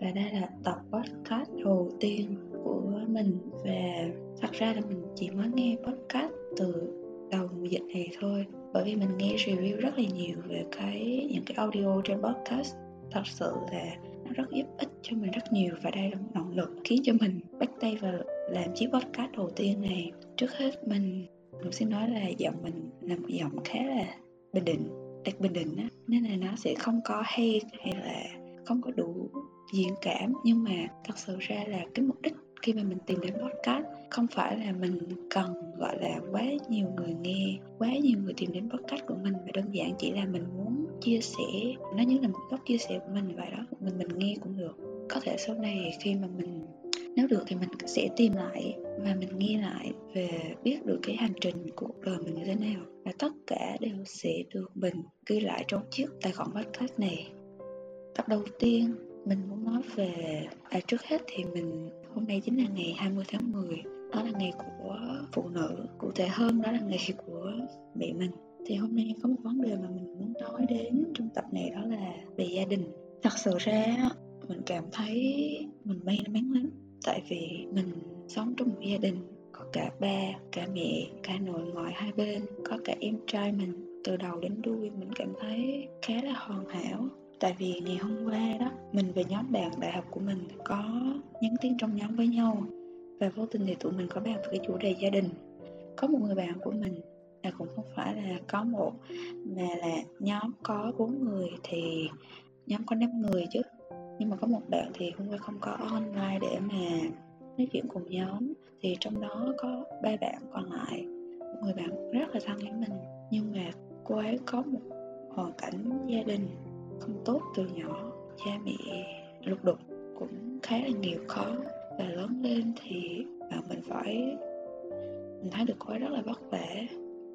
và đây là tập podcast đầu tiên của mình. Và thật ra là mình chỉ mới nghe podcast từ đầu mùa dịch này thôi, bởi vì mình nghe review rất là nhiều về cái, những cái audio trên podcast. Thật sự là nó rất giúp ích cho mình rất nhiều và đây là một động lực khiến cho mình bắt tay vào làm chiếc podcast đầu tiên này. Trước hết, mình cũng xin nói là giọng mình là một giọng khá là bình định, đặc bình định á, nên là nó sẽ không có hay hay là không có đủ diễn cảm, nhưng mà thật sự ra là cái mục đích khi mà mình tìm đến podcast không phải là mình cần, gọi là, quá nhiều người nghe, quá nhiều người tìm đến podcast của mình, mà đơn giản chỉ là mình muốn chia sẻ. Nó như là một góc chia sẻ của mình vậy đó mình mình nghe cũng được. Có thể sau này khi mà mình, nếu được thì mình sẽ tìm lại và mình nghe lại về biết được cái hành trình của cuộc đời mình như thế nào. Và tất cả đều sẽ được mình ghi lại trong chiếc tài khoản podcast này tập đầu tiên mình muốn nói về à, trước hết thì mình hôm nay chính là ngày 20 tháng 10 đó là ngày của phụ nữ cụ thể hơn đó là ngày của mẹ mình. Thì hôm nay có một vấn đề mà mình muốn nói đến trong tập này đó là về gia đình. Thật sự ra mình cảm thấy mình may mắn lắm tại vì mình sống trong một gia đình có cả ba cả mẹ cả nội ngoại hai bên có cả em trai mình. Từ đầu đến đuôi mình cảm thấy khá là hoàn hảo tại vì ngày hôm qua đó, mình và nhóm bạn đại học của mình có nhắn tin trong nhóm với nhau. Và vô tình thì tụi mình có bàn về cái chủ đề gia đình. Có một người bạn của mình là cũng không phải là có một, mà là nhóm có bốn người thì nhóm có năm người chứ. Nhưng mà có một bạn thì hôm qua không có online để mà nói chuyện cùng nhóm. Thì trong đó có ba bạn còn lại. Một người bạn rất là thân với mình, nhưng mà cô ấy có một hoàn cảnh gia đình không tốt từ nhỏ. Cha mẹ lục đục cũng khá là nhiều khó. Và lớn lên thì bạn mình phải mình thấy được cô ấy rất là vất vả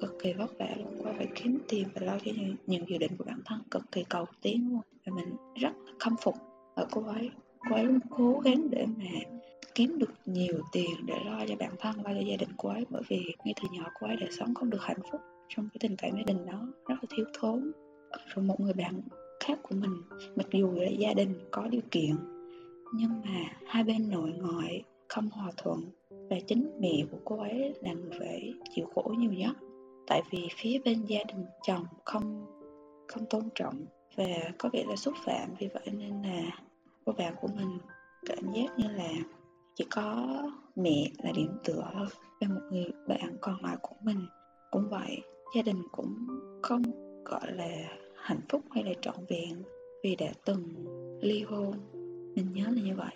cực kỳ vất vả luôn. Qua phải kiếm tiền và lo cho những, những dự định của bản thân cực kỳ cầu tiến luôn. Và mình rất là khâm phục ở cô ấy. Cô ấy luôn cố gắng để mà kiếm được nhiều tiền để lo cho bản thân lo cho gia đình cô ấy. Bởi vì ngay từ nhỏ cô ấy đã sống không được hạnh phúc trong cái tình cảm gia đình đó rất là thiếu thốn. Rồi một người bạn khác của mình, mặc dù là gia đình có điều kiện, nhưng mà hai bên nội ngoại không hòa thuận và chính mẹ của cô ấy là người phải chịu khổ nhiều nhất. Tại vì phía bên gia đình chồng không không tôn trọng và có vẻ là xúc phạm, vì vậy nên là cô bạn của mình cảm giác như là chỉ có mẹ là điểm tựa thôi và một người bạn còn lại của mình. Cũng vậy, gia đình cũng không, gọi là hạnh phúc hay là trọn vẹn vì đã từng ly hôn. Mình nhớ là như vậy.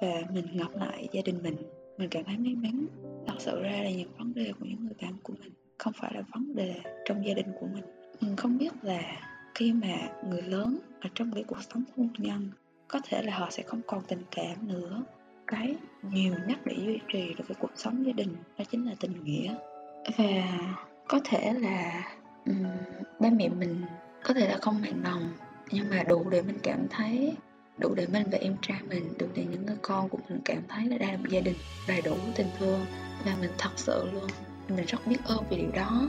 Và mình gặp lại gia đình mình mình cảm thấy may mắn. Thật sự ra là những vấn đề của những người bạn của mình không phải là vấn đề trong gia đình của mình. Mình không biết là khi mà người lớn ở trong cái cuộc sống hôn nhân có thể là họ sẽ không còn tình cảm nữa. Cái nhiều nhất để duy trì được cái cuộc sống gia đình đó chính là tình nghĩa. Và có thể là um, ba mẹ mình có thể là không mạnh lòng, nhưng mà đủ để mình cảm thấy, đủ để mình và em trai mình, đủ để những người con của mình cảm thấy là đây là một gia đình đầy đủ tình thương và mình thật sự luôn. Mình rất biết ơn vì điều đó.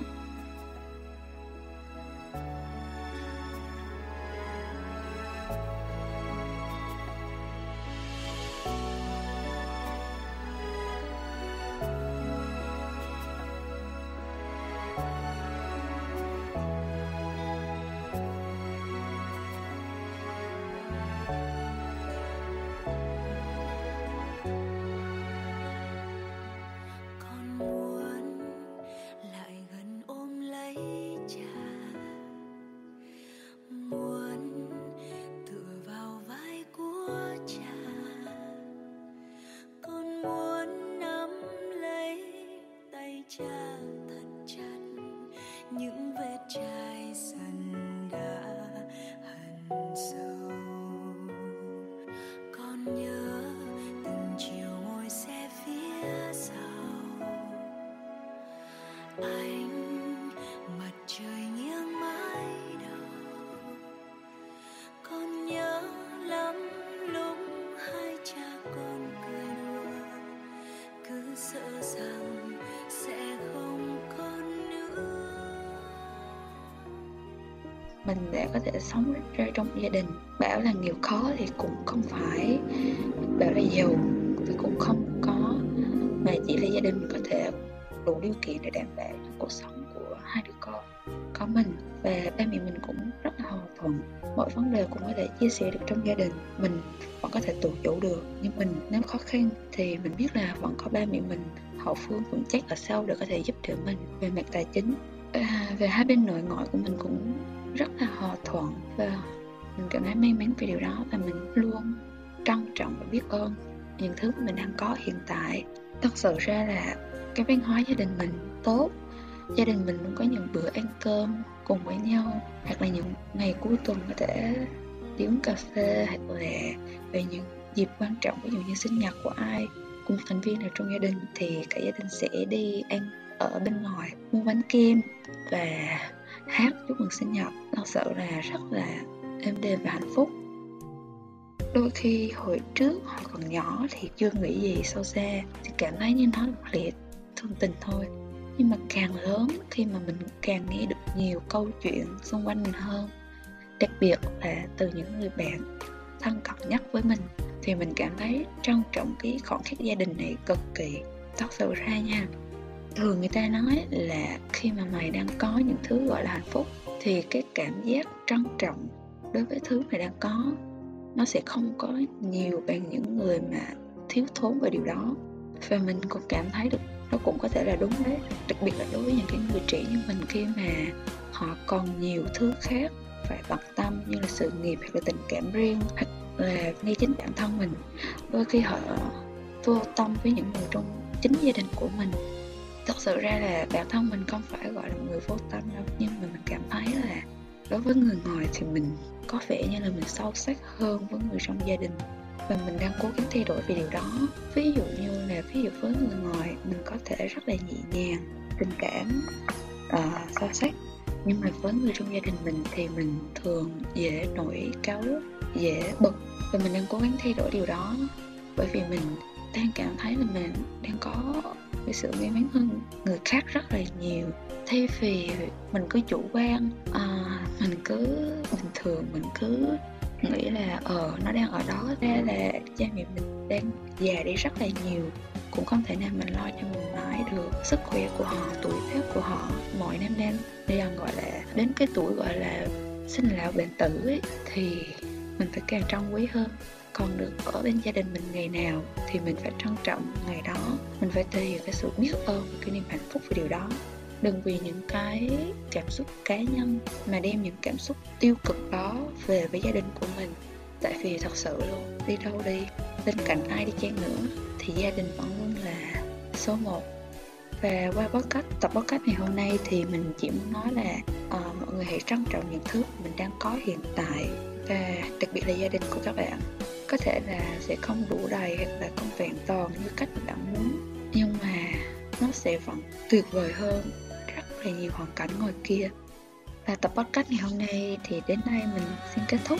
mình đã có thể sống ra trong gia đình. Bảo là nghèo khó thì cũng không phải. Bảo là giàu thì cũng không có. Mà chỉ là gia đình có thể đủ điều kiện để đảm bảo cuộc sống của hai đứa con. Có mình và ba mẹ mình cũng rất là hòa thuận. Mọi vấn đề cũng có thể chia sẻ được trong gia đình. Mình vẫn có thể tự chủ được nhưng mình nếu khó khăn thì mình biết là vẫn có ba mẹ mình. Hậu phương vững chắc ở sau để có thể giúp đỡ mình về mặt tài chính. À, về hai bên nội ngoại của mình cũng rất là hòa thuận và mình cảm thấy may mắn về điều đó và mình luôn trân trọng và biết ơn những thứ mình đang có hiện tại. Thật sự ra là cái văn hóa gia đình mình tốt. Gia đình mình luôn có những bữa ăn cơm cùng với nhau, hoặc là những ngày cuối tuần có thể đi uống cà phê hoặc là về những dịp quan trọng, ví dụ như sinh nhật của ai, cùng thành viên nào trong gia đình thì cả gia đình sẽ đi ăn ở bên ngoài mua bánh kem và hát chúc mừng sinh nhật. Thật sự là rất là êm đềm và hạnh phúc. Đôi khi hồi trước họ còn nhỏ thì chưa nghĩ gì sâu xa, thì cảm thấy như nó một liệt thương tình thôi. Nhưng mà càng lớn khi mà mình càng nghe được nhiều câu chuyện xung quanh mình hơn, đặc biệt là từ những người bạn thân cận nhất với mình, thì mình cảm thấy trân trọng cái khoảng khắc gia đình này cực kỳ. Thật sự ra nha, thường người ta nói là khi mà mày đang có những thứ gọi là hạnh phúc, thì cái cảm giác trân trọng đối với thứ mày đang có, nó sẽ không có nhiều bằng những người mà thiếu thốn về điều đó. Và mình cũng cảm thấy được nó cũng có thể là đúng đấy. Đặc biệt là đối với những cái người trẻ như mình khi mà họ còn nhiều thứ khác phải bận tâm như là sự nghiệp hoặc là tình cảm riêng hoặc là ngay chính bản thân mình. Đôi khi họ vô tâm với những người trong chính gia đình của mình. Thật sự ra là bản thân mình không phải gọi là người vô tâm đâu, nhưng mà mình cảm thấy là đối với người ngoài thì mình có vẻ như là mình sâu sắc hơn với người trong gia đình và mình đang cố gắng thay đổi về điều đó. Ví dụ như là ví dụ với người ngoài mình có thể rất là nhẹ nhàng tình cảm uh, sâu sắc nhưng mà với người trong gia đình mình thì mình thường dễ nổi cáu dễ bực và mình đang cố gắng thay đổi điều đó. Bởi vì mình đang cảm thấy là mình đang có cái sự may mắn hơn người khác rất là nhiều. Thay vì mình cứ chủ quan à, mình cứ bình thường mình cứ nghĩ là ờ nó đang ở đó, thế là cha mẹ mình đang già đi rất là nhiều. Cũng không thể nào mình lo cho mình mãi được. Sức khỏe của họ, tuổi tác của họ, mọi năm đang đang, gọi là, đến cái tuổi, gọi là, sinh lão bệnh tử ấy, thì mình phải càng trân quý hơn. Còn được ở bên gia đình mình ngày nào thì mình phải trân trọng ngày đó. Mình phải thể hiện cái sự biết ơn, cái niềm hạnh phúc về điều đó đừng vì những cái cảm xúc cá nhân mà đem những cảm xúc tiêu cực đó về với gia đình của mình. Tại vì thật sự luôn đi đâu đi bên cạnh ai đi chăng nữa thì gia đình vẫn luôn là số một. Và qua podcast tập podcast ngày hôm nay thì mình chỉ muốn nói là uh, mọi người hãy trân trọng những thứ mình đang có hiện tại và đặc biệt là gia đình của các bạn. Có thể là sẽ không đủ đầy hoặc là không vẹn toàn như cách bạn muốn nhưng mà nó sẽ vẫn tuyệt vời hơn rất là nhiều hoàn cảnh ngoài kia. Và tập podcast ngày hôm nay thì đến đây mình xin kết thúc.